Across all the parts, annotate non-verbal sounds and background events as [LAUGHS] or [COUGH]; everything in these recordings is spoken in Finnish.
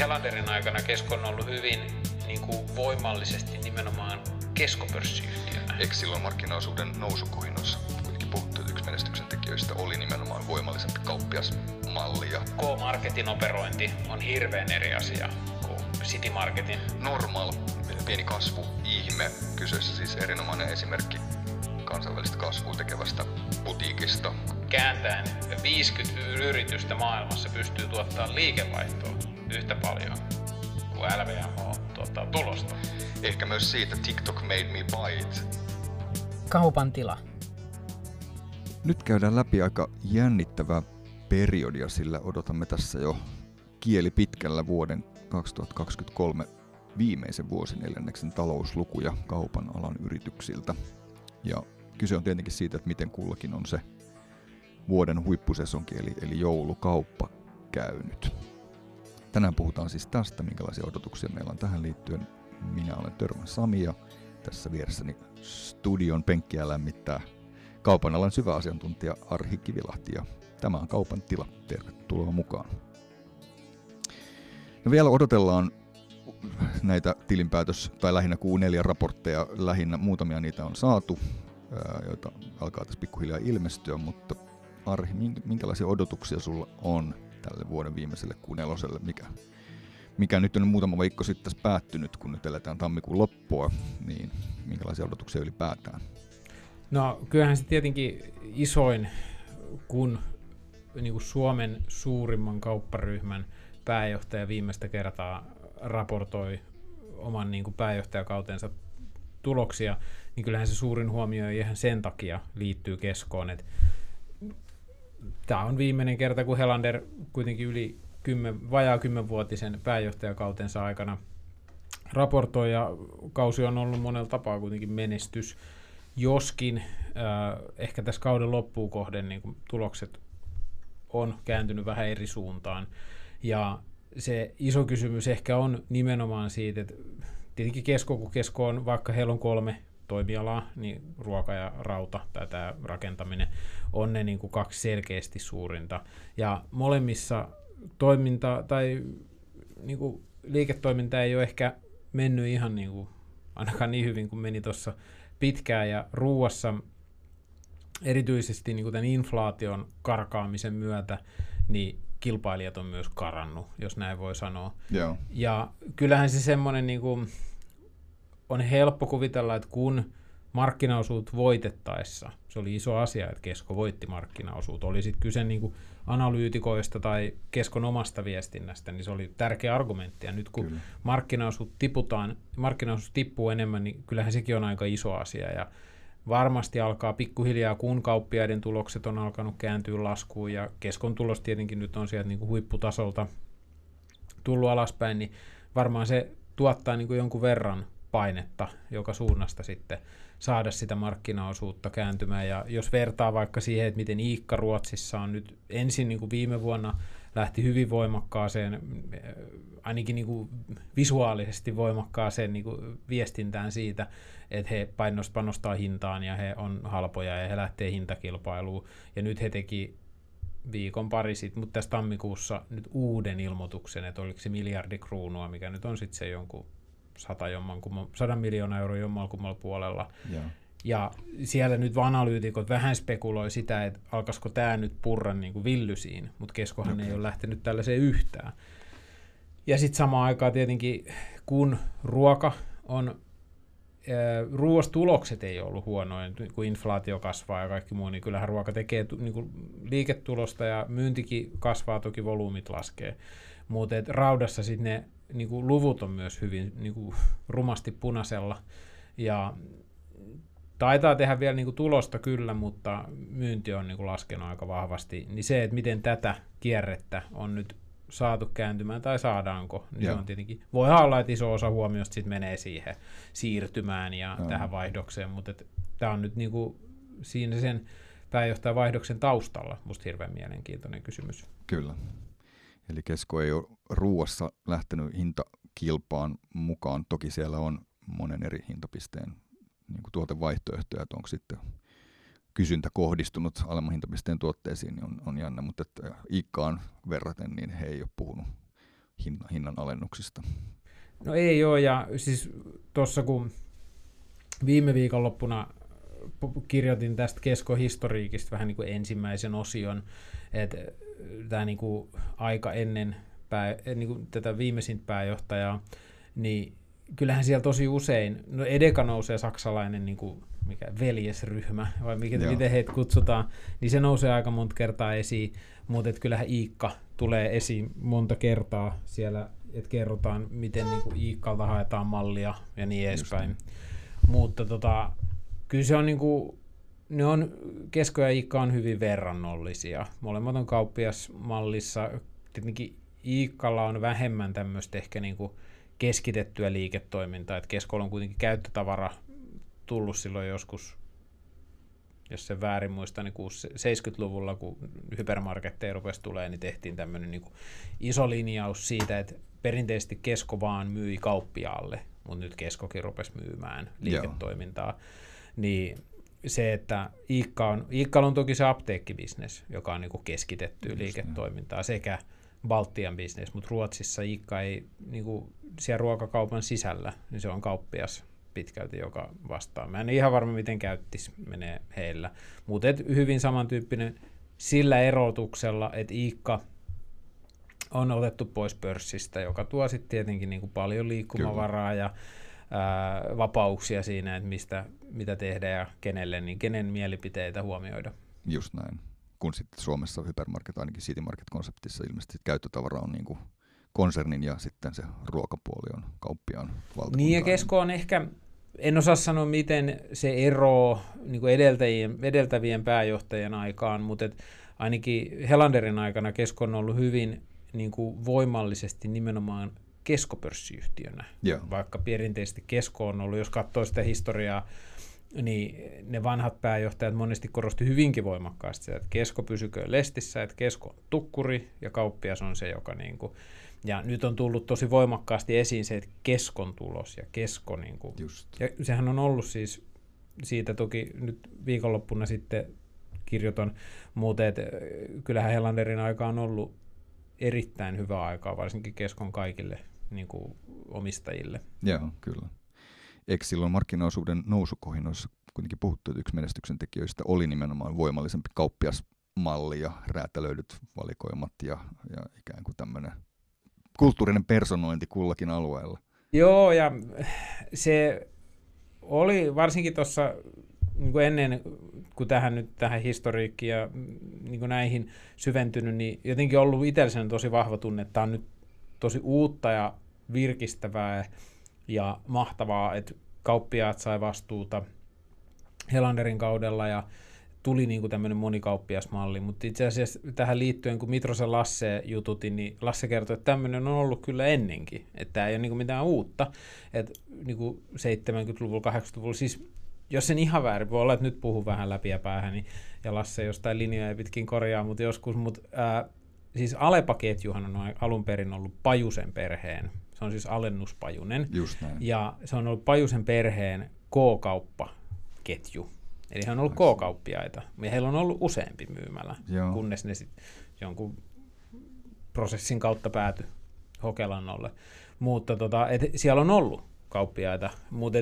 Helanderin aikana Kesko on ollut hyvin niin kuin voimallisesti nimenomaan keskopörssiyhtiönä. Eikö silloin markkinaosuuden nousukuhinnoissa kuitenkin puhuttu, että yksi menestyksen tekijöistä oli nimenomaan voimallisempi kauppiasmalli. Ja K-marketin operointi on hirveän eri asia kuin City Marketin. normal, pieni kasvu, ihme. Kyseessä siis erinomainen esimerkki kansainvälistä kasvua tekevästä butiikista. Kääntäen 50 yritystä maailmassa pystyy tuottamaan liikevaihtoa yhtä paljon kuin LVMH tuottaa tulosta. Ehkä myös siitä TikTok made me buy it. Kaupan tila. Nyt käydään läpi aika jännittävää periodia, sillä odotamme tässä jo kieli pitkällä vuoden 2023 viimeisen vuosineljänneksen talouslukuja kaupan alan yrityksiltä. Ja kyse on tietenkin siitä, että miten kullakin on se vuoden huippusesonki, eli, eli joulukauppa käynyt. Tänään puhutaan siis tästä, minkälaisia odotuksia meillä on tähän liittyen. Minä olen Törmän Sami ja tässä vieressäni studion penkkiä lämmittää kaupan alan syvä asiantuntija Arhi Kivilahti ja tämä on kaupan tila. Tervetuloa mukaan. No vielä odotellaan näitä tilinpäätös- tai lähinnä Q4-raportteja, lähinnä muutamia niitä on saatu, joita alkaa tässä pikkuhiljaa ilmestyä, mutta Arhi, minkä- minkälaisia odotuksia sulla on tälle vuoden viimeiselle Q4, mikä, mikä nyt on muutama viikko sitten tässä päättynyt, kun nyt eletään tammikuun loppua, niin minkälaisia odotuksia ylipäätään? No kyllähän se tietenkin isoin, kun niin kuin Suomen suurimman kaupparyhmän pääjohtaja viimeistä kertaa raportoi oman niin kuin pääjohtajakautensa tuloksia, niin kyllähän se suurin huomio ihan sen takia liittyy keskoon, että tämä on viimeinen kerta, kun Helander kuitenkin yli 10, vajaa kymmenvuotisen pääjohtajakautensa aikana raportoi, ja kausi on ollut monella tapaa kuitenkin menestys, joskin äh, ehkä tässä kauden loppuun kohden niin kuin tulokset on kääntynyt vähän eri suuntaan, ja se iso kysymys ehkä on nimenomaan siitä, että tietenkin kesko, kun kesko on, vaikka heillä on kolme toimialaa, niin ruoka ja rauta tai tämä rakentaminen on ne niin kuin kaksi selkeästi suurinta. Ja molemmissa toiminta tai niin kuin liiketoiminta ei ole ehkä mennyt ihan niin kuin, ainakaan niin hyvin kuin meni tuossa pitkään ja ruuassa erityisesti niin kuin tämän inflaation karkaamisen myötä, niin kilpailijat on myös karannut, jos näin voi sanoa. Joo. Ja kyllähän se semmoinen niin kuin, on helppo kuvitella, että kun markkinaosuut voitettaessa, se oli iso asia, että Kesko voitti markkinaosuut, oli sitten kyse niin kuin analyytikoista tai Keskon omasta viestinnästä, niin se oli tärkeä argumentti. Ja nyt kun Kyllä. markkinaosuut tiputaan, markkinaosuus tippuu enemmän, niin kyllähän sekin on aika iso asia. Ja varmasti alkaa pikkuhiljaa, kun kauppiaiden tulokset on alkanut kääntyä laskuun, ja Keskon tulos tietenkin nyt on sieltä niin kuin huipputasolta tullut alaspäin, niin varmaan se tuottaa niin kuin jonkun verran painetta joka suunnasta sitten saada sitä markkinaosuutta kääntymään. Ja jos vertaa vaikka siihen, että miten Iikka Ruotsissa on nyt ensin niin kuin viime vuonna lähti hyvin voimakkaaseen, eh, ainakin niin kuin visuaalisesti voimakkaaseen niin kuin viestintään siitä, että he panostaa hintaan ja he on halpoja ja he lähtee hintakilpailuun. Ja nyt he teki viikon pari sitten, mutta tässä tammikuussa nyt uuden ilmoituksen, että oliko se miljardi kruunua, mikä nyt on sitten se jonkun sata jomman, kumma, sadan miljoonaa euroa jommalla kummalla puolella. Joo. Ja siellä nyt analyytikot vähän spekuloi sitä, että alkaisiko tämä nyt purra niin kuin villysiin, mutta keskohan okay. ei ole lähtenyt tällaiseen yhtään. Ja sitten samaan aikaan tietenkin, kun ruoka on, ruoastulokset ei ole ollut huonoja, kun inflaatio kasvaa ja kaikki muu, niin kyllähän ruoka tekee niin kuin liiketulosta ja myyntikin kasvaa, toki volyymit laskee. Mutta raudassa sitten ne niin kuin luvut on myös hyvin niin kuin rumasti punaisella ja taitaa tehdä vielä niin kuin tulosta kyllä, mutta myynti on niin kuin laskenut aika vahvasti. Niin se, että miten tätä kierrettä on nyt saatu kääntymään tai saadaanko, niin Joo. se on tietenkin, voi olla, että iso osa huomiosta sit menee siihen siirtymään ja Joo. tähän vaihdokseen, mutta tämä on nyt niin kuin siinä sen pääjohtajan vaihdoksen taustalla musta hirveän mielenkiintoinen kysymys. Kyllä. Eli Kesko ei ole ruuassa lähtenyt hintakilpaan mukaan. Toki siellä on monen eri hintapisteen niin kuin tuotevaihtoehtoja, että onko sitten kysyntä kohdistunut alemmanhintapisteen tuotteisiin, niin on, on jännä, mutta että Iikkaan verraten, niin he ei ole puhunut hinnan, hinnan alennuksista. No ei ole, ja siis tuossa kun viime viikonloppuna kirjoitin tästä keskohistoriikista vähän niin kuin ensimmäisen osion, että tämä niin kuin aika ennen pää, niin kuin tätä viimeisintä pääjohtajaa, niin kyllähän siellä tosi usein, no Edeka nousee saksalainen niin kuin, mikä veljesryhmä, vai mikä, miten heitä kutsutaan, niin se nousee aika monta kertaa esiin, mutta kyllähän Iikka tulee esiin monta kertaa siellä, että kerrotaan, miten niin kuin Iikkalta haetaan mallia ja niin edespäin. Niin. Mutta tota, kyllä se on niin kuin, ne on, Kesko ja Iikka on hyvin verrannollisia. Molemmat on kauppiasmallissa. Tietenkin Iikkalla on vähemmän tämmöistä ehkä niin kuin keskitettyä liiketoimintaa, että Keskolla on kuitenkin käyttötavara tullut silloin joskus, jos se väärin muista, niin 70-luvulla, kun hypermarketteja rupesi tulee, niin tehtiin tämmöinen niin iso linjaus siitä, että perinteisesti Kesko vaan myi kauppiaalle, mutta nyt Keskokin rupesi myymään liiketoimintaa. Joo. Niin se, että Iikka on, Iikkalla on toki se apteekkibisnes, joka on niin keskitetty Just liiketoimintaa, sekä Baltian bisnes, mutta Ruotsissa Iikka ei niin kuin siellä ruokakaupan sisällä, niin se on kauppias pitkälti, joka vastaa. Mä en ihan varma, miten käyttis menee heillä, mutta hyvin samantyyppinen sillä erotuksella, että Iikka on otettu pois pörssistä, joka tuo sitten tietenkin niin kuin paljon liikkumavaraa Kyllä. ja ää, vapauksia siinä, että mistä, mitä tehdä ja kenelle, niin kenen mielipiteitä huomioida. Just näin. Kun sitten Suomessa hypermarket, ainakin City Market-konseptissa ilmeisesti käyttötavara on niin kuin konsernin ja sitten se ruokapuoli on kauppiaan valtakunta. Niin ja Kesko on ehkä, en osaa sanoa miten se ero niin edeltävien, edeltävien pääjohtajien aikaan, mutta et ainakin Helanderin aikana Kesko on ollut hyvin niin kuin voimallisesti nimenomaan keskopörssiyhtiönä. Joo. Vaikka perinteisesti Kesko on ollut, jos katsoo sitä historiaa, niin ne vanhat pääjohtajat monesti korosti hyvinkin voimakkaasti sitä, että kesko pysyköön lestissä, että kesko on tukkuri ja kauppias on se, joka niin kuin, ja nyt on tullut tosi voimakkaasti esiin se, että keskon tulos ja kesko, niin kuin, Just. ja sehän on ollut siis siitä toki nyt viikonloppuna sitten kirjoitan muuten, että kyllähän Helanderin aika on ollut erittäin hyvä aikaa, varsinkin keskon kaikille niin kuin omistajille. Joo, kyllä. Eikö silloin markkinaosuuden nousukohinoissa kuitenkin puhuttu, että yksi menestyksen tekijöistä oli nimenomaan voimallisempi kauppiasmalli ja räätälöidyt valikoimat ja, ja ikään kuin tämmöinen kulttuurinen personointi kullakin alueella. Joo, ja se oli varsinkin tuossa niin ennen kuin tähän nyt tähän historiikkiin ja niin kuin näihin syventynyt, niin jotenkin ollut itselleni tosi vahva tunne, että tämä on nyt tosi uutta ja virkistävää ja mahtavaa, että kauppiaat sai vastuuta Helanderin kaudella ja tuli niin tämmöinen monikauppiasmalli, mutta itse asiassa tähän liittyen, kun Mitrosen Lasse jututin, niin Lasse kertoi, että tämmöinen on ollut kyllä ennenkin, että tämä ei ole niin mitään uutta, että niin kuin 70-luvulla, 80-luvulla, siis jos sen ihan väärin, voi olla, että nyt puhun vähän läpi ja päähän, niin, ja Lasse jostain linjoja pitkin korjaa, mutta joskus, mutta ää, siis Alepa-ketjuhan on alun perin ollut Pajusen perheen, se on siis alennuspajunen, Just näin. ja se on ollut Pajusen perheen K-kauppaketju, eli he on ollut K-kauppiaita, ja heillä on ollut useampi myymälä, Joo. kunnes ne sitten jonkun prosessin kautta pääty Hokelannolle. Mutta tota, et siellä on ollut kauppiaita, mutta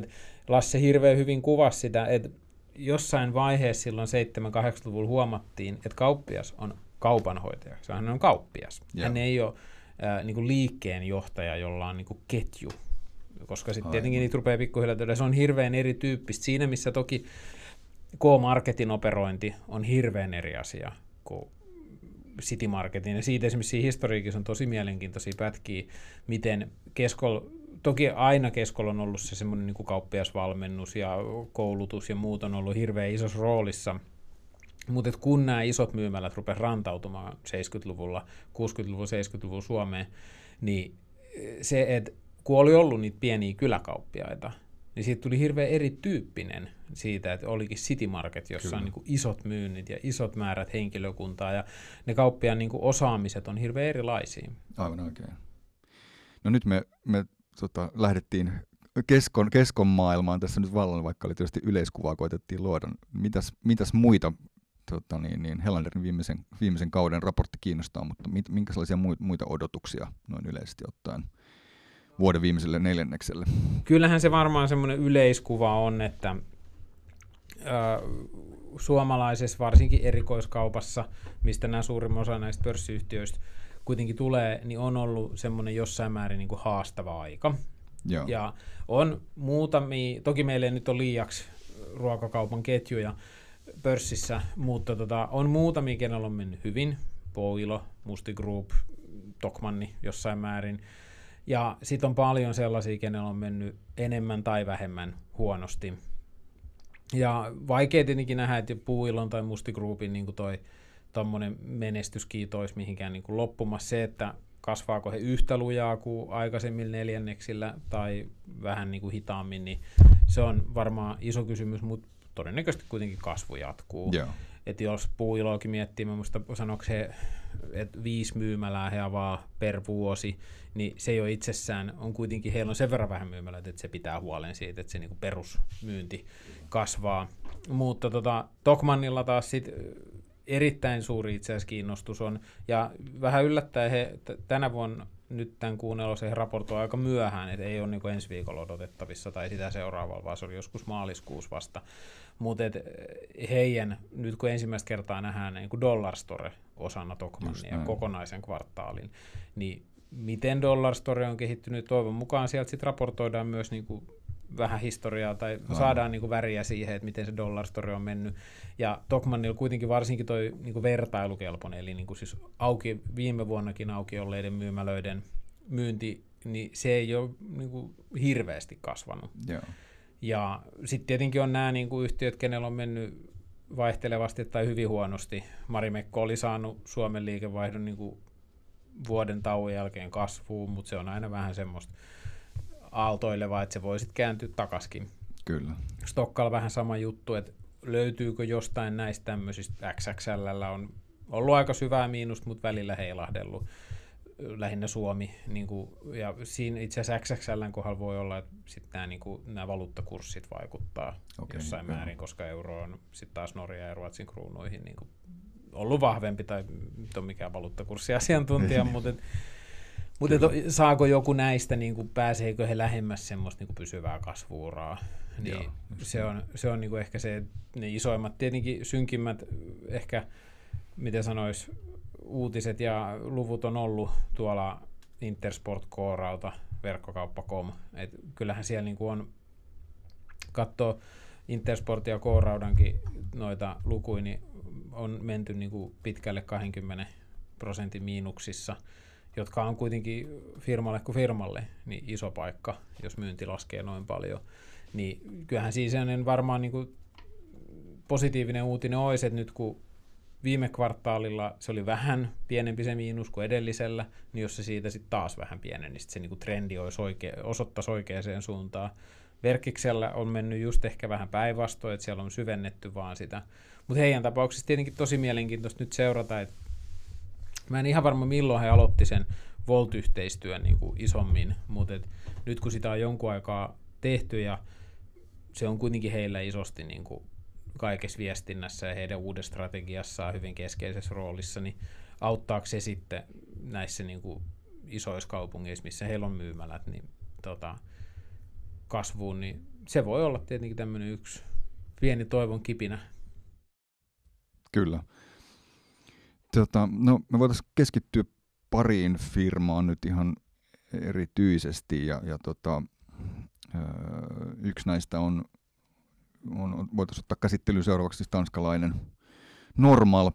Lasse hirveän hyvin kuvasi sitä, että jossain vaiheessa silloin 7-80-luvulla huomattiin, että kauppias on kaupanhoitaja. Se on kauppias. Ja. Hän ei ole ää, niin kuin liikkeen johtaja, jolla on niin kuin ketju. Koska sitten tietenkin niitä rupeaa pikkuhiljaa Se on hirveän erityyppistä. Siinä, missä toki K-marketin operointi on hirveän eri asia kuin City Marketin. Ja siitä esimerkiksi historiikissa on tosi mielenkiintoisia pätkiä, miten keskol toki aina keskolla on ollut se semmoinen niin kauppiasvalmennus ja koulutus ja muut on ollut hirveän isossa roolissa. Mutta kun nämä isot myymälät rupesivat rantautumaan 70-luvulla, 60-luvulla, 70-luvulla Suomeen, niin se, että kun oli ollut niitä pieniä kyläkauppiaita, niin siitä tuli hirveän erityyppinen siitä, että olikin City Market, jossa Kyllä. on niin isot myynnit ja isot määrät henkilökuntaa, ja ne kauppiaan niin osaamiset on hirveän erilaisia. Aivan oikein. No nyt me, me tota, lähdettiin keskon, keskon maailmaan tässä nyt vallan, vaikka oli tietysti yleiskuvaa koitettiin luoda. Mitäs, mitäs muita tota niin, niin Helanderin viimeisen, viimeisen kauden raportti kiinnostaa, mutta mit, minkälaisia muita odotuksia noin yleisesti ottaen vuoden viimeiselle neljännekselle? Kyllähän se varmaan semmoinen yleiskuva on, että ö, suomalaisessa varsinkin erikoiskaupassa, mistä nämä suurimman osa näistä pörssiyhtiöistä kuitenkin tulee, niin on ollut semmoinen jossain määrin niin kuin haastava aika. Joo. Ja on muutamia, toki meillä ei nyt ole liiaksi ruokakaupan ketjuja pörssissä, mutta tota, on muutamia, kenellä on mennyt hyvin. Poilo, Musti Group, Tokmanni jossain määrin. Ja sitten on paljon sellaisia, kenellä on mennyt enemmän tai vähemmän huonosti. Ja vaikea tietenkin nähdä, että Puilon tai Musti Groupin niin toi tuommoinen menestyskiito olisi mihinkään niin loppumassa. Se, että kasvaako he yhtä lujaa kuin aikaisemmilla neljänneksillä tai vähän niin kuin hitaammin, niin se on varmaan iso kysymys, mutta todennäköisesti kuitenkin kasvu jatkuu. Joo. Et jos puuiloakin miettii, mä muista sanoiko he, että viisi myymälää he avaa per vuosi, niin se jo itsessään on kuitenkin, heillä on sen verran vähän myymälää, että se pitää huolen siitä, että se niinku perusmyynti kasvaa. Mutta tota, Tokmannilla taas sit erittäin suuri itse asiassa kiinnostus on, ja vähän yllättäen he t- tänä vuonna nyt tämän kuun se he raportoi aika myöhään, että ei ole niin ensi viikolla odotettavissa tai sitä seuraavalla, vaan se oli joskus maaliskuussa vasta. Mutta heidän, nyt kun ensimmäistä kertaa nähdään niin Dollar Store osana Tokmannia kokonaisen kvartaalin, niin miten Dollar Store on kehittynyt, toivon mukaan sieltä sitten raportoidaan myös niin kuin vähän historiaa tai Aivan. saadaan niin kuin väriä siihen, että miten se Dollar Store on mennyt. Ja Tokmannilla kuitenkin varsinkin toi niin kuin vertailukelpoinen, eli niin kuin siis auki, viime vuonnakin auki olleiden myymälöiden myynti, niin se ei ole niin kuin hirveästi kasvanut. Joo. Ja sitten tietenkin on nämä niin kuin yhtiöt, kenellä on mennyt vaihtelevasti tai hyvin huonosti. Marimekko oli saanut Suomen liikevaihdon niin kuin vuoden tauon jälkeen kasvuun, mutta se on aina vähän semmoista aaltoilevaa, että se voi sitten kääntyä takaskin. Kyllä. Stokkal vähän sama juttu, että löytyykö jostain näistä tämmöisistä XXL on ollut aika syvää miinusta, mutta välillä heilahdellut lähinnä Suomi, niin kuin, ja siinä itse asiassa XXLn kohdalla voi olla, että sitten nämä, niin kuin, nämä valuuttakurssit vaikuttaa okay, jossain määrin, koska euro on sitten taas Norja ja Ruotsin kruunuihin niin kuin, ollut vahvempi, tai nyt on mikään valuuttakurssiasiantuntija, mutta et, mutta et, saako joku näistä, niin kuin, pääseekö he lähemmäs semmoista niin kuin pysyvää kasvuuraa, niin Joo, se on, se on niin kuin ehkä se, ne isoimmat, tietenkin synkimmät, ehkä, miten sanois, uutiset ja luvut on ollut tuolla Intersport Kooralta, verkkokauppa.com. Et kyllähän siellä niin on, katsoo Intersport ja Kooraudankin noita lukuja, niin on menty niin kuin pitkälle 20 prosentin miinuksissa, jotka on kuitenkin firmalle kuin firmalle niin iso paikka, jos myynti laskee noin paljon. Niin kyllähän siis varmaan niin kuin positiivinen uutinen olisi, että nyt kun viime kvartaalilla se oli vähän pienempi se miinus kuin edellisellä, niin jos se siitä sitten taas vähän pieneni, niin se niinku trendi olisi oikea, osoittaisi oikeaan suuntaan. Verkiksellä on mennyt just ehkä vähän päinvastoin, että siellä on syvennetty vaan sitä. Mutta heidän tapauksessa tietenkin tosi mielenkiintoista nyt seurata, että mä en ihan varma milloin he aloitti sen Volt-yhteistyön niin kuin isommin, mutta nyt kun sitä on jonkun aikaa tehty ja se on kuitenkin heillä isosti niin kuin kaikessa viestinnässä ja heidän uudessa strategiassaan hyvin keskeisessä roolissa, niin auttaako se sitten näissä niin kuin isoissa kaupungeissa, missä heillä on myymälät, niin tota, kasvuun, niin se voi olla tietenkin tämmöinen yksi pieni toivon kipinä. Kyllä. Tota, no, me voitaisiin keskittyä pariin firmaan nyt ihan erityisesti, ja, ja tota, yksi näistä on on, voitaisiin ottaa käsittelyyn seuraavaksi siis tanskalainen normal,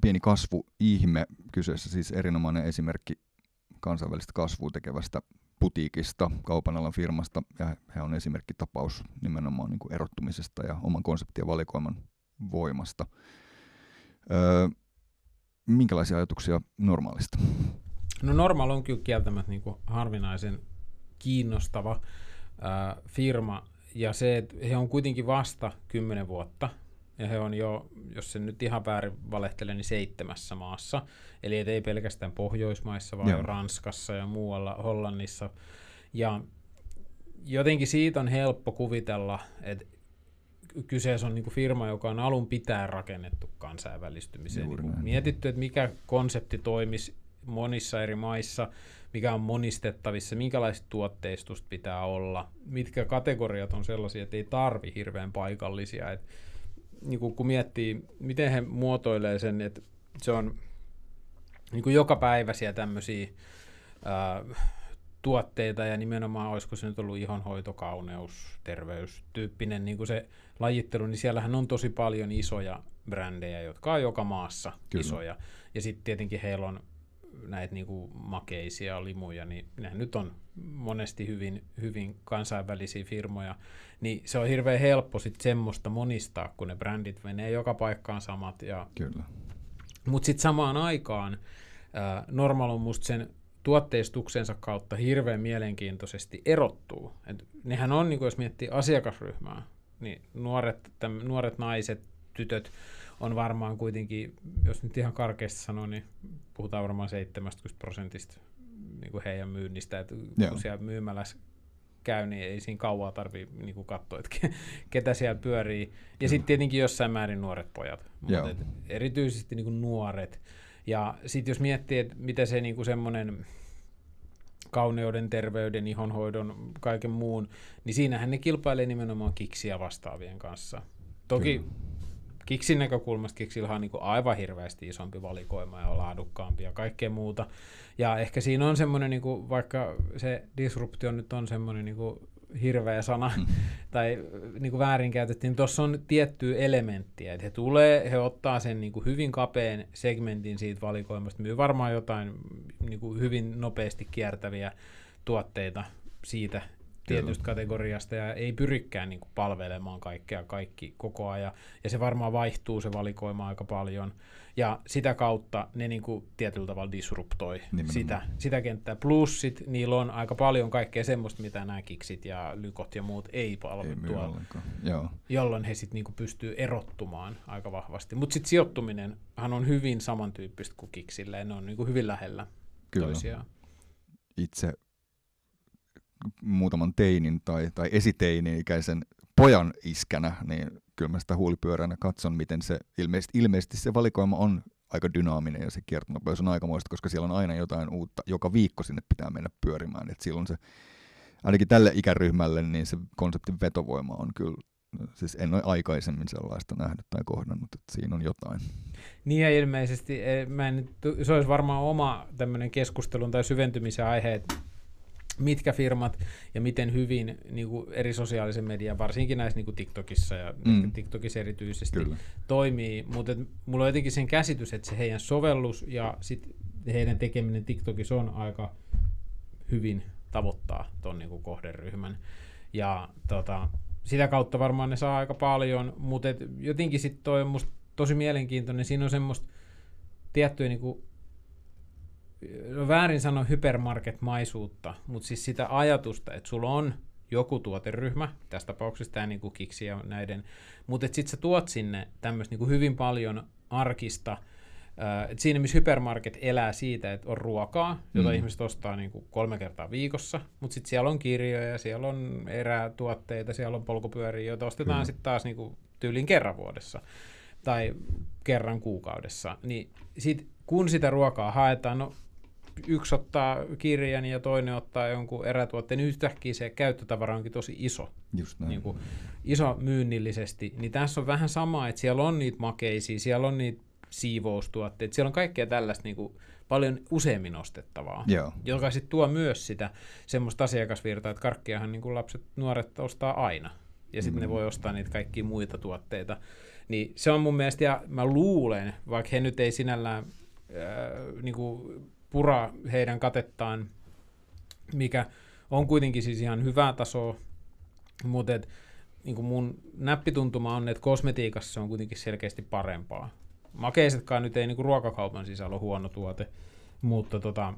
pieni kasvu ihme kyseessä siis erinomainen esimerkki kansainvälistä kasvua tekevästä putiikista, kaupan alan firmasta, ja he on esimerkki tapaus nimenomaan niin kuin erottumisesta ja oman konseptien valikoiman voimasta. Öö, minkälaisia ajatuksia normaalista? No normaal on kyllä kieltämättä niin kuin harvinaisen kiinnostava äh, firma, ja se, että he on kuitenkin vasta kymmenen vuotta, ja he on jo, jos se nyt ihan väärin valehtelee, niin seitsemässä maassa. Eli ei pelkästään Pohjoismaissa, vaan Joo. Ranskassa ja muualla, Hollannissa. Ja jotenkin siitä on helppo kuvitella, että kyseessä on niin firma, joka on alun pitää rakennettu kansainvälistymiseen. Niin mietitty, että mikä konsepti toimisi monissa eri maissa, mikä on monistettavissa, minkälaista tuotteistusta pitää olla, mitkä kategoriat on sellaisia, että ei tarvi hirveän paikallisia. Et, niin kun miettii, miten he muotoilee sen, että se on niin kuin joka päiväisiä tämmöisiä ää, tuotteita ja nimenomaan olisiko se nyt ollut ihonhoito, kauneus, terveys tyyppinen niin kuin se lajittelu, niin siellähän on tosi paljon isoja brändejä, jotka on joka maassa Kyllä. isoja. Ja sitten tietenkin heillä on näitä niin kuin makeisia limuja, niin ne nyt on monesti hyvin, hyvin kansainvälisiä firmoja, niin se on hirveän helppo sitten semmoista monistaa, kun ne brändit menee joka paikkaan samat. Ja... Kyllä. Mutta sitten samaan aikaan äh, Normal on musta sen tuotteistuksensa kautta hirveän mielenkiintoisesti erottuu. Et nehän on, niin kuin jos miettii asiakasryhmää, niin nuoret, täm, nuoret naiset, tytöt on varmaan kuitenkin, jos nyt ihan karkeasti sanoo, niin puhutaan varmaan 70 prosentista niin kuin heidän myynnistä, että Joo. kun siellä myymälässä käy, niin ei siinä kauaa tarvitse niin katsoa, että ketä siellä pyörii. Ja sitten tietenkin jossain määrin nuoret pojat, mutta erityisesti niin kuin nuoret. Ja sitten jos miettii, että mitä se niin semmoinen kauneuden, terveyden, ihonhoidon, kaiken muun, niin siinähän ne kilpailee nimenomaan kiksiä vastaavien kanssa. Toki Kyllä. Kiksin näkökulmasta Kiksillä on niin kuin aivan hirveästi isompi valikoima ja laadukkaampi ja kaikkea muuta. Ja ehkä siinä on semmoinen, niin kuin, vaikka se disruptio nyt on semmoinen niin kuin hirveä sana mm. [LAUGHS] tai niin kuin väärinkäytettiin, niin tuossa on tiettyä elementtiä, että he tulee, he ottaa sen niin kuin hyvin kapeen segmentin siitä valikoimasta, myy varmaan jotain niin kuin hyvin nopeasti kiertäviä tuotteita siitä tietystä kategoriasta ja ei pyrikään niin kuin palvelemaan kaikkea kaikki koko ajan. Ja se varmaan vaihtuu se valikoima aika paljon. Ja sitä kautta ne niin kuin tietyllä tavalla disruptoi sitä, sitä kenttää. Plussit, niillä on aika paljon kaikkea semmoista, mitä nämä kiksit ja lykot ja muut ei palvele tuolla. Jolloin he sitten niin pystyy erottumaan aika vahvasti. Mutta sitten sijoittuminen on hyvin samantyyppistä kuin kiksille. Ne on niin kuin hyvin lähellä Kyllä. toisiaan. Itse muutaman teinin tai, tai esiteini-ikäisen pojan iskänä, niin kyllä mä sitä huulipyöränä katson, miten se ilmeisesti, ilmeisesti se valikoima on aika dynaaminen ja se kiertonopeus on aikamoista, koska siellä on aina jotain uutta. Joka viikko sinne pitää mennä pyörimään. Et silloin se, ainakin tälle ikäryhmälle, niin se konseptin vetovoima on kyllä siis en ole aikaisemmin sellaista nähnyt tai kohdannut, että siinä on jotain. Niin ja ilmeisesti, eh, mä en, se olisi varmaan oma tämmöinen keskustelun tai syventymisen aihe, että mitkä firmat ja miten hyvin niin kuin eri sosiaalisen median, varsinkin näissä niin kuin TikTokissa ja mm. TikTokissa erityisesti Kyllä. toimii, mutta mulla on jotenkin sen käsitys, että se heidän sovellus ja sit heidän tekeminen TikTokissa on aika hyvin tavoittaa tuon niin kuin kohderyhmän. Ja tota, sitä kautta varmaan ne saa aika paljon, mutta et jotenkin sitten toi on musta tosi mielenkiintoinen. Siinä on semmoista tiettyä niin kuin väärin sanoa hypermarket-maisuutta, mutta siis sitä ajatusta, että sulla on joku tuoteryhmä, tässä tapauksessa tämä niin kiksi ja näiden, mutta sitten sä tuot sinne tämmöistä niin hyvin paljon arkista, et siinä missä hypermarket elää siitä, että on ruokaa, jota mm. ihmiset ostaa niin kuin kolme kertaa viikossa, mutta sitten siellä on kirjoja, siellä on erätuotteita, siellä on polkupyöriä, joita ostetaan sitten taas niin kuin tyylin kerran vuodessa tai kerran kuukaudessa. Niin sit, kun sitä ruokaa haetaan, no yksi ottaa kirjan ja toinen ottaa jonkun erätuotteen, niin yhtäkkiä se käyttötavara onkin tosi iso. Just näin. Niin kuin, iso myynnillisesti. Niin tässä on vähän sama, että siellä on niitä makeisia, siellä on niitä siivoustuotteita, siellä on kaikkea tällaista niin kuin, paljon useammin ostettavaa, Joo. joka sitten tuo myös sitä semmoista asiakasvirtaa, että karkkiahan niin kuin lapset, nuoret ostaa aina. Ja sitten mm. ne voi ostaa niitä kaikkia muita tuotteita. Niin se on mun mielestä, ja mä luulen, vaikka he nyt ei sinällään äh, niin kuin pura heidän katettaan, mikä on kuitenkin siis ihan hyvää tasoa, mutta et, niin kuin mun näppituntuma on, että kosmetiikassa se on kuitenkin selkeästi parempaa. Makeisetkaan nyt ei niin kuin ruokakaupan sisällä ole huono tuote, mutta tota,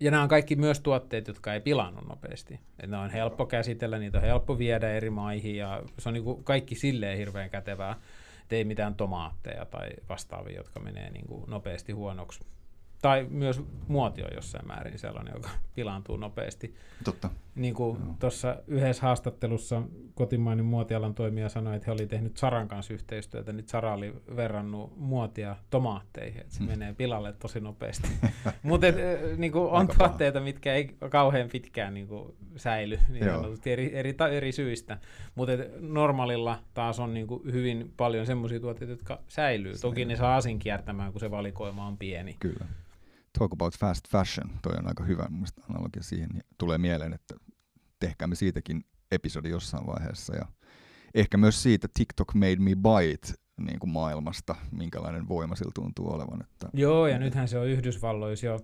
ja nämä on kaikki myös tuotteet, jotka ei pilannut nopeasti. Et ne on helppo käsitellä, niitä on helppo viedä eri maihin ja se on niin kuin kaikki silleen hirveän kätevää. Et ei mitään tomaatteja tai vastaavia, jotka menee niin kuin nopeasti huonoksi tai myös muoti on jossain määrin sellainen, joka pilaantuu nopeasti. Totta. niin kuin tuossa yhdessä haastattelussa kotimainen muotialan toimija sanoi, että he oli tehnyt Saran kanssa yhteistyötä, niin Sara oli verrannut muotia tomaatteihin, että se mm. menee pilalle tosi nopeasti. [LAUGHS] Mutta niin on tuotteita, mitkä ei kauhean pitkään niin kuin, säily niin eri, eri, eri syistä. Mutta normaalilla taas on niin kuin, hyvin paljon semmoisia tuotteita, jotka säilyy. Toki ne saa asin kiertämään, kun se valikoima on pieni. Kyllä talk about fast fashion, toi on aika hyvä mun analogia siihen. Tulee mieleen, että tehkäämme siitäkin episodi jossain vaiheessa. Ja ehkä myös siitä TikTok made me buy it niin kuin maailmasta, minkälainen voima sillä tuntuu olevan. Että, Joo, ja nythän se on Yhdysvalloissa jo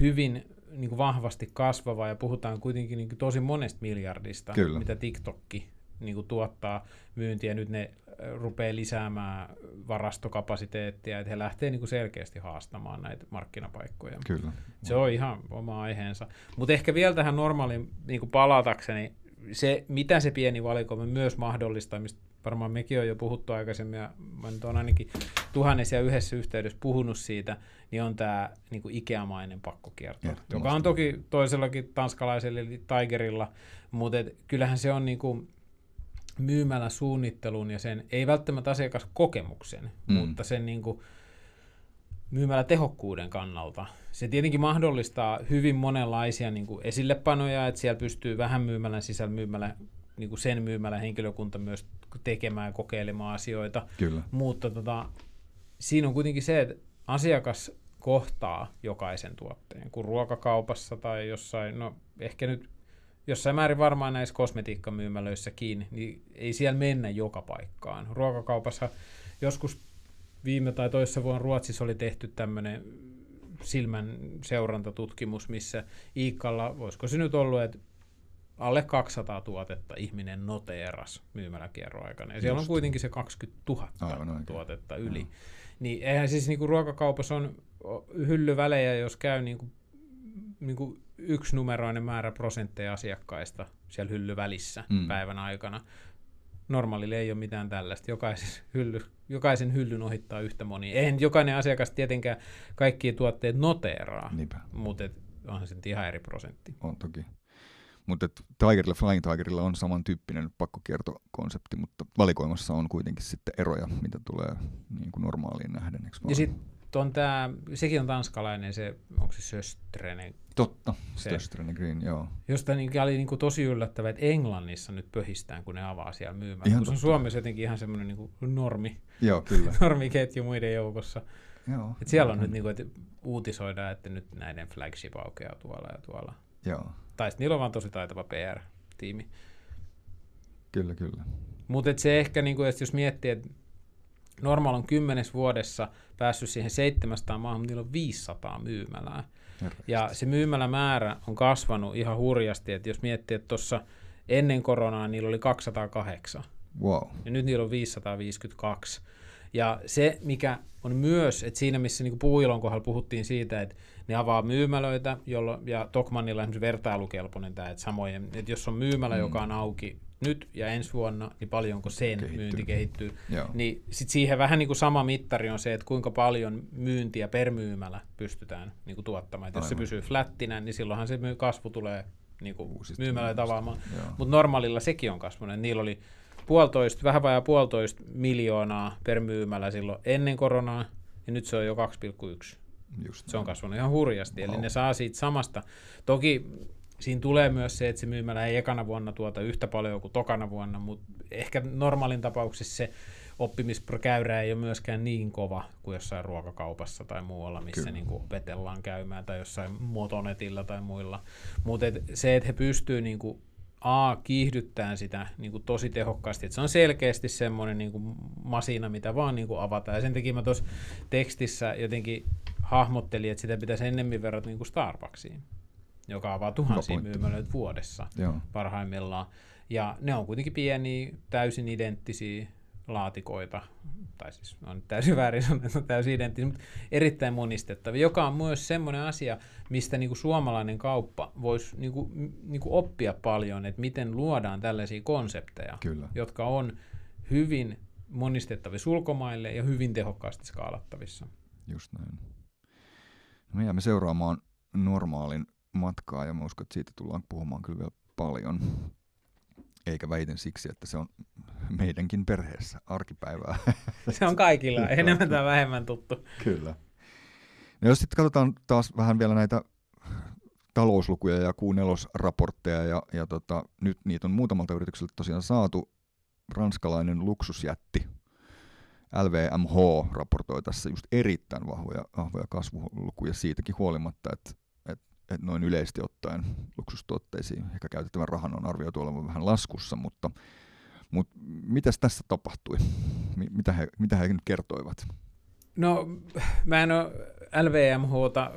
hyvin niin kuin vahvasti kasvava, ja puhutaan kuitenkin niin kuin tosi monesta miljardista, Kyllä. mitä TikTokki niin kuin tuottaa myyntiä. Nyt ne rupeaa lisäämään varastokapasiteettia, että he lähtee niin kuin selkeästi haastamaan näitä markkinapaikkoja. Kyllä. Se on ihan oma aiheensa. Mutta ehkä vielä tähän normaaliin niin kuin palatakseni, se, mitä se pieni valikoima myös mahdollistaa, mistä varmaan mekin on jo puhuttu aikaisemmin, ja mä nyt olen ainakin tuhannessa ja yhdessä yhteydessä puhunut siitä, niin on tämä niin kuin Ikea-mainen pakkokierto, joka on toki toisellakin tanskalaisella eli Tigerilla, mutta et, kyllähän se on niin kuin, myymällä suunnittelun ja sen, ei välttämättä asiakaskokemuksen, mm. mutta sen niin kuin, myymällä tehokkuuden kannalta. Se tietenkin mahdollistaa hyvin monenlaisia niin kuin esillepanoja, että siellä pystyy vähän myymällä sisällä myymällä, niin kuin sen myymällä henkilökunta myös tekemään ja kokeilemaan asioita. Kyllä. Mutta tota, siinä on kuitenkin se, että asiakas kohtaa jokaisen tuotteen, kun ruokakaupassa tai jossain, no ehkä nyt jossain määrin varmaan näissä kosmetiikkamyymälöissäkin, niin ei siellä mennä joka paikkaan. Ruokakaupassa joskus viime tai toisessa vuonna Ruotsissa oli tehty tämmöinen silmän seurantatutkimus, missä Iikkalla, voisiko se nyt ollut, että alle 200 tuotetta ihminen noteeras myymäläkierron aikana. Ja siellä on kuitenkin se 20 000 Aivan tuotetta yli. Joo. Niin eihän siis niinku ruokakaupassa on hyllyvälejä, jos käy niinku, niinku yksinumeroinen määrä prosentteja asiakkaista siellä hylly välissä mm. päivän aikana. Normaalille ei ole mitään tällaista. Jokaisen, hylly, jokaisen hyllyn ohittaa yhtä moni. Eihän jokainen asiakas tietenkään kaikki tuotteet noteeraa, Niinpä. mutta onhan se ihan eri prosentti. On toki. Mutta Tigerilla, Flying Tigerilla on samantyyppinen pakkokiertokonsepti, mutta valikoimassa on kuitenkin sitten eroja, mitä tulee niin kuin normaaliin nähden. Ja sitten on tää, sekin on tanskalainen, se, onko se Söstrenen? Totta, Söstrenen Green, joo. Josta niin, oli niin kuin tosi yllättävää, että Englannissa nyt pöhistään, kun ne avaa siellä myymään. Ihan kun se on Suomessa jotenkin ihan semmoinen niin normi, joo, kyllä. [LAUGHS] normiketju muiden joukossa. Joo, Et siellä on nyt, niin kuin, että uutisoidaan, että nyt näiden flagship aukeaa tuolla ja tuolla. Joo. Tai sitten niillä on vaan tosi taitava PR-tiimi. Kyllä, kyllä. Mutta se ehkä, niin kuin, että jos miettii, että Normal on kymmenes vuodessa päässyt siihen 700 maahan, mutta niillä on 500 myymälää. Herrasti. Ja se myymälämäärä on kasvanut ihan hurjasti, että jos miettii, että tuossa ennen koronaa niillä oli 208. Wow. Ja nyt niillä on 552. Ja se, mikä on myös, että siinä missä niin puuilon kohdalla puhuttiin siitä, että ne avaa myymälöitä, jollo, ja Tokmanilla on vertailukelpoinen tämä, että samojen, että jos on myymälä, mm. joka on auki nyt ja ensi vuonna, niin paljonko sen kehittyy. myynti kehittyy. Joo. Niin sit siihen vähän niin kuin sama mittari on se, että kuinka paljon myyntiä per myymälä pystytään niin kuin tuottamaan. Et jos se pysyy flättinä, niin silloinhan se kasvu tulee niin kuin myymälöitä avaamaan. Mutta normaalilla sekin on kasvanut. Niillä oli puolitoista, vähän vajaa puolitoista miljoonaa per myymälä silloin ennen koronaa, ja nyt se on jo 2,1. Just se on kasvanut ihan hurjasti, wow. eli ne saa siitä samasta. Toki siinä tulee myös se, että se myymälä ei ekana vuonna tuota yhtä paljon kuin tokana vuonna, mutta ehkä normaalin tapauksessa se oppimiskäyrä ei ole myöskään niin kova kuin jossain ruokakaupassa tai muualla, missä niin kuin opetellaan käymään tai jossain motonetilla tai muilla. Mutta et se, että he pystyvät niin kuin A, kiihdyttää sitä niin kuin tosi tehokkaasti, että se on selkeästi semmoinen niin kuin masina, mitä vaan niin kuin avataan. Ja sen takia mä tuossa tekstissä jotenkin hahmottelin, että sitä pitäisi ennemmin verrata niin kuin Starbucksiin joka avaa tuhansia myymälöitä vuodessa Joo. parhaimmillaan. Ja ne on kuitenkin pieniä, täysin identtisiä laatikoita, tai siis on täysin väärin sanoa, että on täysin identtisiä, mutta erittäin monistettavia, joka on myös semmoinen asia, mistä niinku suomalainen kauppa voisi niinku, niinku oppia paljon, että miten luodaan tällaisia konsepteja, Kyllä. jotka on hyvin monistettavissa ulkomaille ja hyvin tehokkaasti skaalattavissa. Just näin. No me jäämme seuraamaan normaalin matkaa ja mä uskon, että siitä tullaan puhumaan kyllä vielä paljon. Eikä väitän siksi, että se on meidänkin perheessä arkipäivää. [LAUGHS] Se on kaikilla enemmän tai vähemmän tuttu. Kyllä. No jos sitten katsotaan taas vähän vielä näitä talouslukuja ja Q4-raportteja, ja, ja tota, nyt niitä on muutamalta yritykseltä tosiaan saatu. Ranskalainen luksusjätti LVMH raportoi tässä just erittäin vahvoja, vahvoja kasvulukuja siitäkin huolimatta, että, että, noin yleisesti ottaen luksustuotteisiin ehkä käytettävän rahan on arvioitu olevan vähän laskussa, mutta, mutta mitäs tässä tapahtui? Mitä he, mitä he nyt kertoivat? No, mä en ole LVMHta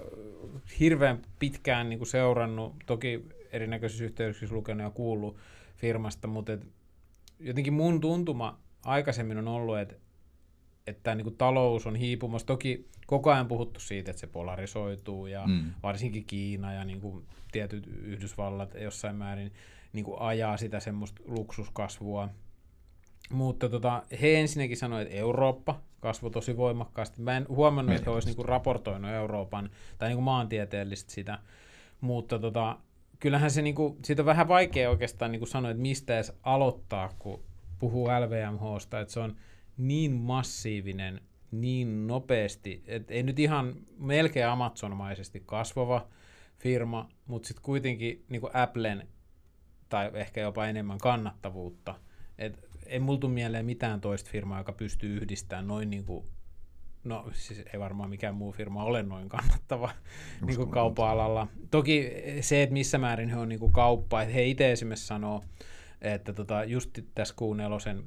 hirveän pitkään niin kuin seurannut, toki erinäköisissä yhteyksissä lukenut ja kuullut firmasta, mutta et jotenkin mun tuntuma aikaisemmin on ollut, että että niin kuin talous on hiipumassa. Toki koko ajan puhuttu siitä, että se polarisoituu ja mm. varsinkin Kiina ja niin kuin tietyt Yhdysvallat jossain määrin niin kuin ajaa sitä semmoista luksuskasvua. Mutta tota, he ensinnäkin sanoivat, että Eurooppa kasvoi tosi voimakkaasti. Mä en huomannut, että he olisivat niin raportoinut Euroopan tai niin kuin maantieteellisesti sitä. Mutta tota, kyllähän se, niin kuin, siitä on vähän vaikea oikeastaan niin kuin sanoa, että mistä edes aloittaa, kun puhuu LVMHsta, että se on niin massiivinen, niin nopeasti, että ei nyt ihan melkein Amazon-maisesti kasvava firma, mutta sitten kuitenkin niin kuin Applen tai ehkä jopa enemmän kannattavuutta. Et ei multu mieleen mitään toista firmaa, joka pystyy yhdistämään noin niin kuin, no siis ei varmaan mikään muu firma ole noin kannattava niin kuin kaupa-alalla. Toki se, että missä määrin he on niin kuin kauppa, että he itse esimerkiksi sanoo, että tota, just tässä Q4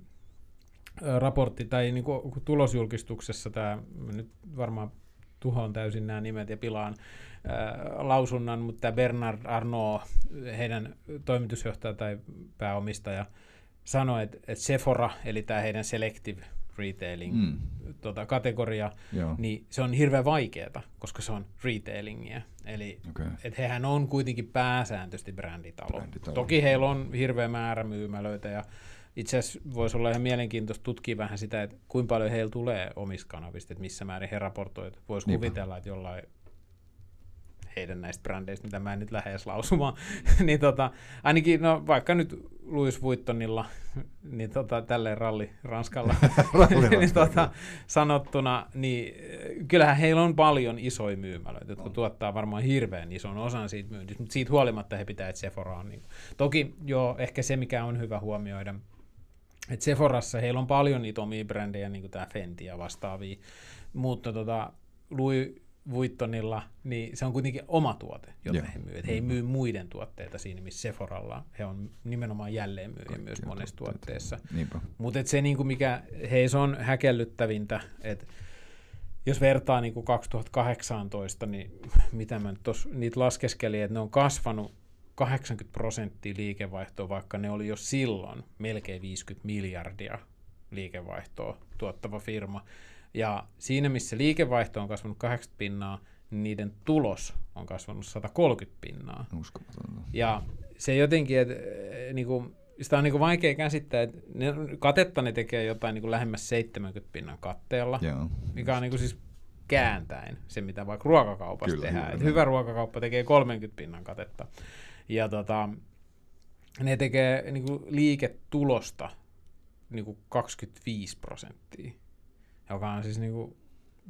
raportti tai niin kuin tulosjulkistuksessa tämä, nyt varmaan tuhoan täysin nämä nimet ja pilaan ää, lausunnan, mutta tämä Bernard Arnault, heidän toimitusjohtaja tai pääomistaja, sanoi, että, että Sephora, eli tämä heidän selective retailing mm. tota, kategoria, Joo. niin se on hirveän vaikeaa, koska se on retailingia. Eli okay. et hehän on kuitenkin pääsääntöisesti bränditalo. bränditalo. Toki heillä on hirveä määrä myymälöitä ja itse asiassa voisi olla ihan mielenkiintoista tutkia vähän sitä, että kuinka paljon heillä tulee omista kanavista, että missä määrin he raportoivat. Voisi kuvitella, että jollain heidän näistä brändeistä, mitä mä en nyt lähde edes lausumaan, [LAUGHS] niin tota, ainakin no, vaikka nyt Louis Vuittonilla, niin tota, tälleen ralli Ranskalla [LAUGHS] [LAUGHS] niin, tota, sanottuna, niin kyllähän heillä on paljon isoja myymälöitä, jotka on. tuottaa varmaan hirveän ison osan siitä myynnistä, mutta siitä huolimatta he pitää, että Sephora on. Niin. Toki joo, ehkä se mikä on hyvä huomioida, et Sephorassa heillä on paljon niitä omia brändejä, niin kuin tämä Fenty ja vastaavia, mutta tota, Louis Vuittonilla, niin se on kuitenkin oma tuote, jota yeah. he myyvät. He ei myy muiden tuotteita siinä, missä Sephoralla he on nimenomaan jälleen myyjä myös monessa tuotteessa. Mutta se, niinku, mikä heissä on häkellyttävintä, että jos vertaa niin kuin 2018, niin mitä mä nyt tos, niitä laskeskelin, että ne on kasvanut 80 prosenttia liikevaihtoa, vaikka ne oli jo silloin melkein 50 miljardia liikevaihtoa tuottava firma. Ja siinä, missä liikevaihto on kasvanut 80 pinnaa, niin niiden tulos on kasvanut 130 pinnaa. Uskomatonta. Ja se jotenkin, että eh, niin kuin, sitä on niin kuin vaikea käsittää, että ne, katetta ne tekee jotain niin kuin lähemmäs 70 pinnan katteella, Joo, mikä on niin kuin siis kääntäen se, mitä vaikka ruokakaupassa Kyllä, tehdään. Hyvä, hyvä ruokakauppa tekee 30 pinnan katetta. Ja tota, ne tekee niin kuin liiketulosta niin kuin 25 prosenttia, joka on siis, niin kuin,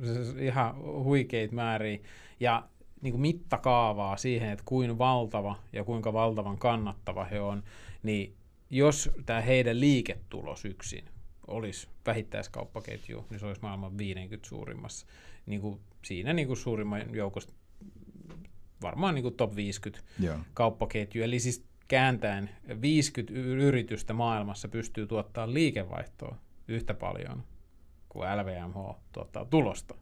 siis ihan huikeita määriä. Ja niin kuin mittakaavaa siihen, että kuin valtava ja kuinka valtavan kannattava he on, niin jos tämä heidän liiketulos yksin olisi vähittäiskauppaketju, niin se olisi maailman 50 suurimmassa. Niin kuin siinä niin kuin suurimman joukosta varmaan niin kuin top 50 Joo. kauppaketju. Eli siis kääntäen 50 yritystä maailmassa pystyy tuottaa liikevaihtoa yhtä paljon kuin LVMH tuottaa tulosta.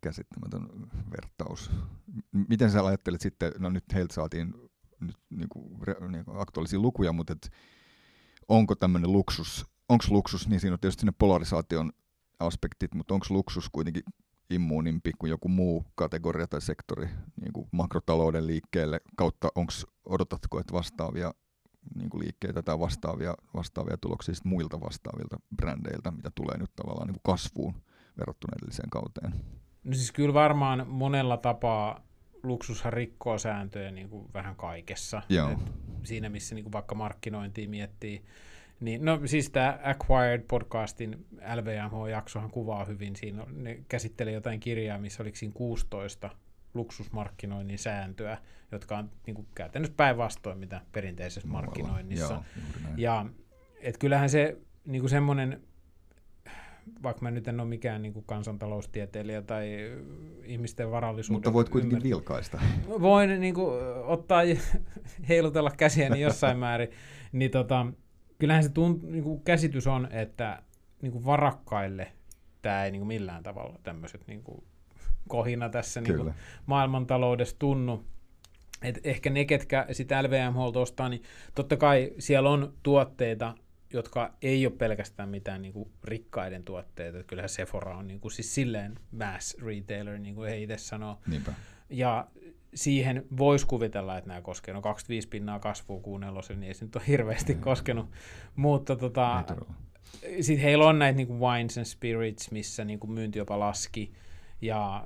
Käsittämätön vertaus. Miten sä ajattelet sitten, no nyt heiltä saatiin nyt niin kuin, niin kuin aktuaalisia lukuja, mutta et, onko tämmöinen luksus, onko luksus, niin siinä on tietysti ne polarisaation aspektit, mutta onko luksus kuitenkin immuunimpi kuin joku muu kategoria tai sektori niin kuin makrotalouden liikkeelle kautta, onks, odotatko, että vastaavia niin kuin liikkeitä tai vastaavia, vastaavia tuloksia muilta vastaavilta brändeiltä, mitä tulee nyt tavallaan niin kuin kasvuun verrattuna edelliseen kauteen? No siis kyllä varmaan monella tapaa luksushan rikkoo sääntöjä niin kuin vähän kaikessa. Joo. Et siinä, missä niin kuin vaikka markkinointia miettii. Niin, no siis tämä Acquired podcastin LVMH-jaksohan kuvaa hyvin. Siinä ne käsittelee jotain kirjaa, missä oliko siinä 16 luksusmarkkinoinnin sääntöä, jotka on niin kuin, käytännössä päinvastoin mitä perinteisessä Muualla. markkinoinnissa. Joo. Ja et kyllähän se niin kuin semmoinen, vaikka mä nyt en ole mikään niin kuin kansantaloustieteilijä tai ihmisten varallisuuden... Mutta voit kuitenkin ymmär- vilkaista. voin niin kuin, ottaa [LAUGHS] heilutella käsiäni jossain määrin, niin tota, kyllähän se tunt, niin kuin käsitys on, että niin kuin varakkaille tämä ei niin kuin millään tavalla tämmöiset niin kuin kohina tässä niin kuin maailmantaloudessa tunnu. Et ehkä ne, ketkä sitä LVMH ostaa, niin totta kai siellä on tuotteita, jotka ei ole pelkästään mitään niin kuin rikkaiden tuotteita. Et kyllähän Sephora on niin kuin, siis silleen mass retailer, niin kuin he itse sanoo. Niinpä. Ja siihen voisi kuvitella, että nämä koskee. No 25 pinnaa kasvua kuunnellosen, niin ei se nyt ole hirveästi koskenut. Mutta tota, sitten heillä on näitä niinku wines and spirits, missä niinku myynti jopa laski. Ja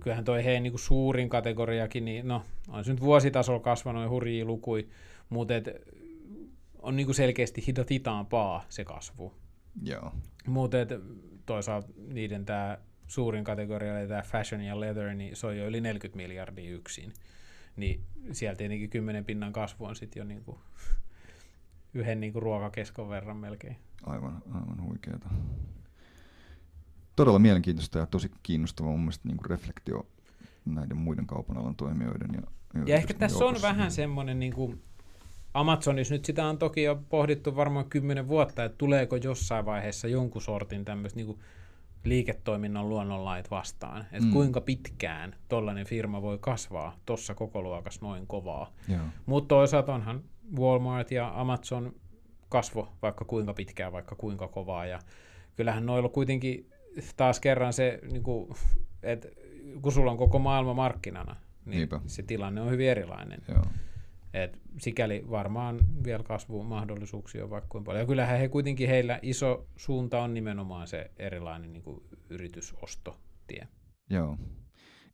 kyllähän toi heidän niinku suurin kategoriakin, niin no, on se nyt vuositasolla kasvanut ja hurjia lukui, mutta et, on niinku selkeästi hita- hitaampaa se kasvu. Joo. Mutta toisaalta niiden tämä suurin kategoria, eli tämä fashion ja leather, niin se on jo yli 40 miljardia yksin. Niin siellä tietenkin 10 pinnan kasvu on sitten jo niinku [LAUGHS] yhden niinku ruokakeskon verran melkein. Aivan, aivan huikeeta. Todella mielenkiintoista ja tosi kiinnostava mun mielestä niin kuin reflektio näiden muiden kaupan alan toimijoiden. Ja, Ja ehkä tässä on joukossa. vähän semmoinen, niin kuin Amazonissa nyt sitä on toki jo pohdittu varmaan kymmenen vuotta, että tuleeko jossain vaiheessa jonkun sortin tämmöistä niin kuin liiketoiminnan luonnonlait vastaan. Että Mm. kuinka pitkään tollainen firma voi kasvaa tuossa koko luokassa noin kovaa. Mutta toisaalta onhan Walmart ja Amazon kasvo vaikka kuinka pitkään, vaikka kuinka kovaa. Ja kyllähän noilla kuitenkin taas kerran se, niin kuin, että kun sulla on koko maailma markkinana, niin Niinpä. se tilanne on hyvin erilainen. Joo. Et sikäli varmaan vielä kasvumahdollisuuksia on vaikka kuinka paljon. Ja kyllähän he kuitenkin heillä iso suunta on nimenomaan se erilainen niin kuin yritysostotie. Joo.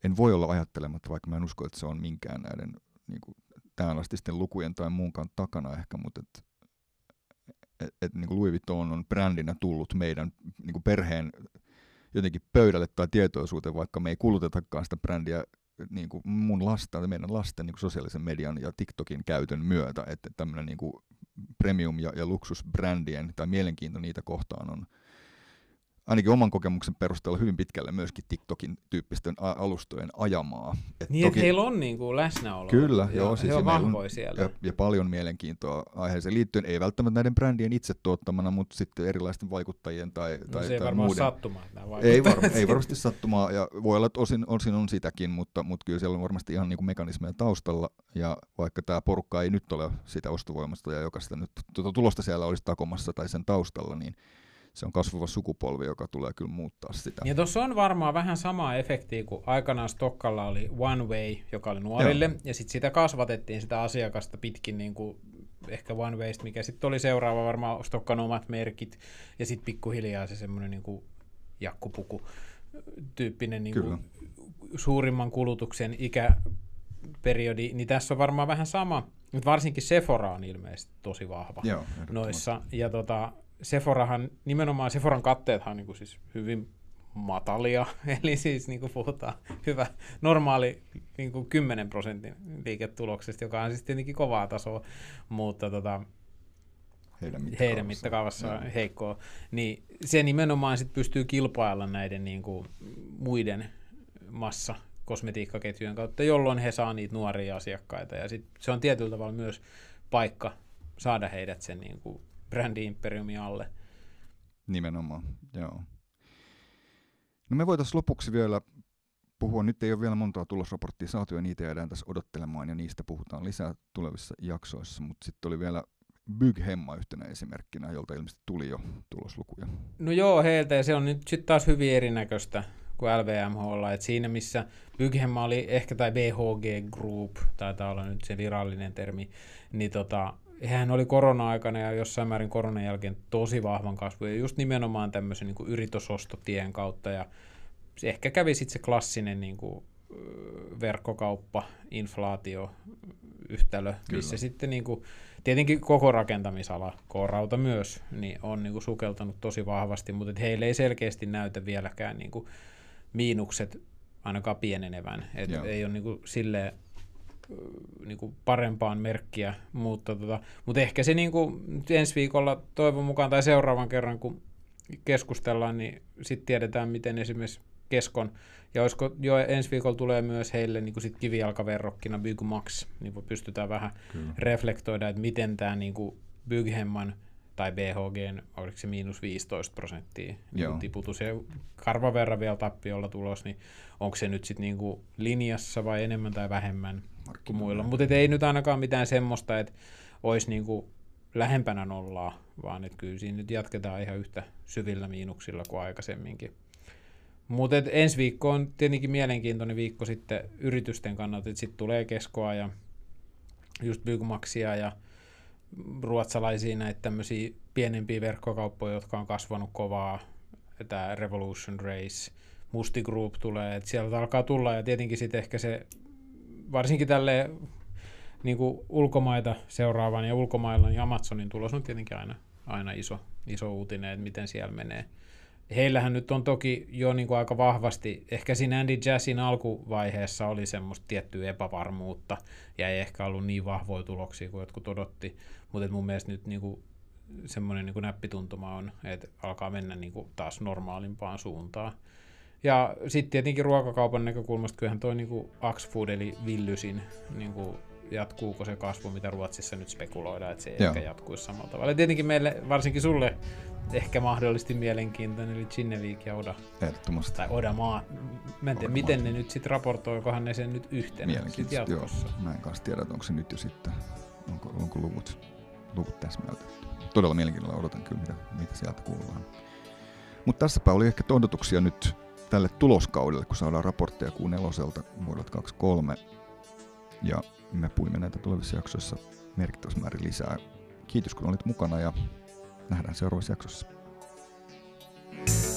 En voi olla ajattelematta, vaikka mä en usko, että se on minkään näiden niin kuin, lukujen tai muunkaan takana ehkä, mutta et, et, et, niin kuin Louis Vuitton on brändinä tullut meidän niin kuin perheen jotenkin pöydälle tai tietoisuuteen, vaikka me ei kulutetakaan sitä brändiä niin kuin mun lasta, meidän lasten niin kuin sosiaalisen median ja TikTokin käytön myötä, että tämmöinen niin kuin premium- ja, ja luksusbrändien tai mielenkiinto niitä kohtaan on ainakin oman kokemuksen perusteella hyvin pitkälle myöskin TikTokin tyyppisten alustojen ajamaa. Et Niin, että heillä on niin kuin läsnäolo. Kyllä, ja joo, siis he on vahvoja siellä. ja, ja paljon mielenkiintoa aiheeseen liittyen, ei välttämättä näiden brändien itse tuottamana, mutta sitten erilaisten vaikuttajien tai, no, tai, se ei tai varmaan muiden. sattumaa. Ei, vaikuttaa. var, ei varmasti sattumaa, ja voi olla, että osin, osin on sitäkin, mutta, mutta kyllä siellä on varmasti ihan niin kuin mekanismeja taustalla, ja vaikka tämä porukka ei nyt ole sitä ostovoimasta, ja joka sitä nyt tuota tulosta siellä olisi takomassa tai sen taustalla, niin se on kasvava sukupolvi, joka tulee kyllä muuttaa sitä. Ja tuossa on varmaan vähän samaa efektiä kuin aikanaan Stokkalla oli One Way, joka oli nuorille, Joo. ja sitten sitä kasvatettiin sitä asiakasta pitkin niin kuin ehkä One Waysta, mikä sitten oli seuraava varmaan Stokkan omat merkit, ja sitten pikkuhiljaa se semmoinen niin kuin jakkupuku tyyppinen niin kuin suurimman kulutuksen ikäperiodi, niin tässä on varmaan vähän sama, mutta varsinkin Sephora on ilmeisesti tosi vahva Joo, noissa. Ja tota, Sephorahan, nimenomaan Sephoran katteethan on niin kuin siis hyvin matalia, [LAUGHS] eli siis niin kuin puhutaan hyvä normaali niin kuin 10 prosentin liiketuloksesta, joka on siis tietenkin kovaa tasoa, mutta tota, heidän heidän mittakaavassa on heikkoa, niin se nimenomaan sit pystyy kilpailla näiden niin kuin muiden massa kosmetiikkaketjujen kautta, jolloin he saa niitä nuoria asiakkaita, ja sit se on tietyllä tavalla myös paikka saada heidät sen niin kuin brändi-imperiumin alle. Nimenomaan, joo. No me voitaisiin lopuksi vielä puhua, nyt ei ole vielä montaa tulosraporttia saatu ja niitä jäädään tässä odottelemaan ja niistä puhutaan lisää tulevissa jaksoissa, mutta sitten oli vielä Byghemma yhtenä esimerkkinä, jolta ilmeisesti tuli jo tuloslukuja. No joo, heiltä, ja se on nyt sitten taas hyvin erinäköistä kuin LVMHlla, että siinä missä Byghemma oli ehkä, tai BHG Group, taitaa olla nyt se virallinen termi, niin tota, hän oli korona-aikana ja jossain määrin koronan jälkeen tosi vahvan kasvun, ja just nimenomaan tämmöisen niin yritysostotien kautta, ja se ehkä kävi sitten se klassinen niin kuin, verkkokauppa, inflaatio yhtälö, missä sitten niin kuin, tietenkin koko rakentamisala, K-rauta myös, niin on niin kuin sukeltanut tosi vahvasti, mutta heille ei selkeästi näytä vieläkään niin kuin miinukset ainakaan pienenevän. Et ei ole niin kuin silleen niin kuin parempaan merkkiä, mutta, tota, mutta ehkä se niin kuin ensi viikolla toivon mukaan tai seuraavan kerran, kun keskustellaan, niin sitten tiedetään, miten esimerkiksi keskon, ja olisiko jo ensi viikolla tulee myös heille niin kuin sit kivijalkaverrokkina Big Max, niin pystytään vähän Kyllä. reflektoida, että miten tämä niin kuin Byghemman tai BHG, oliko se miinus 15 prosenttia niin tiputus. Ja karvan verran vielä tappiolla tulos, niin onko se nyt sitten niin linjassa vai enemmän tai vähemmän kuin muilla. Mutta ei nyt ainakaan mitään semmoista, että olisi niin kuin lähempänä nollaa, vaan että kyllä siinä nyt jatketaan ihan yhtä syvillä miinuksilla kuin aikaisemminkin. Mutta ensi viikko on tietenkin mielenkiintoinen viikko sitten yritysten kannalta, että sitten tulee keskoa ja just Byggmaxia ja ruotsalaisia näitä tämmöisiä pienempiä verkkokauppoja, jotka on kasvanut kovaa, tämä Revolution Race, Musti Group tulee, että sieltä alkaa tulla ja tietenkin sitten ehkä se, varsinkin tälle niin kuin ulkomaita seuraavan ja ulkomailla, niin Amazonin tulos on tietenkin aina, aina iso, iso uutinen, että miten siellä menee. Heillähän nyt on toki jo niin kuin aika vahvasti, ehkä siinä Andy Jazzin alkuvaiheessa oli semmoista tiettyä epävarmuutta ja ei ehkä ollut niin vahvoja tuloksia kuin jotkut odotti, mutta mun mielestä nyt niin kuin semmoinen niin kuin näppituntuma on, että alkaa mennä niin kuin taas normaalimpaan suuntaan. Ja sitten tietenkin ruokakaupan näkökulmasta kyllähän toi niin kuin Axfood eli Villysin niin kuin jatkuuko se kasvu, mitä Ruotsissa nyt spekuloidaan, että se ei Joo. ehkä jatkuisi samalla tavalla. Ja tietenkin meille, varsinkin sulle, ehkä mahdollisesti mielenkiintoinen, eli Chinnevik ja Oda. Ehdottomasti. Tai Oda Maa. Mä en tiedä, miten ne nyt sitten raportoikohan ne sen nyt yhtenä sit jatkossa. Joo. Mä en kanssa tiedä, onko se nyt jo sitten, onko, onko luvut, luvut täsmältetty. Todella mielenkiinnolla odotan kyllä, mitä, mitä sieltä kuullaan. Mutta tässäpä oli ehkä odotuksia nyt tälle tuloskaudelle, kun saadaan raportteja kuun neloselta vuodelta 23. Ja me puimme näitä tulevissa jaksoissa merkittävässä määrin lisää. Kiitos kun olit mukana ja nähdään seuraavassa jaksossa. Thank you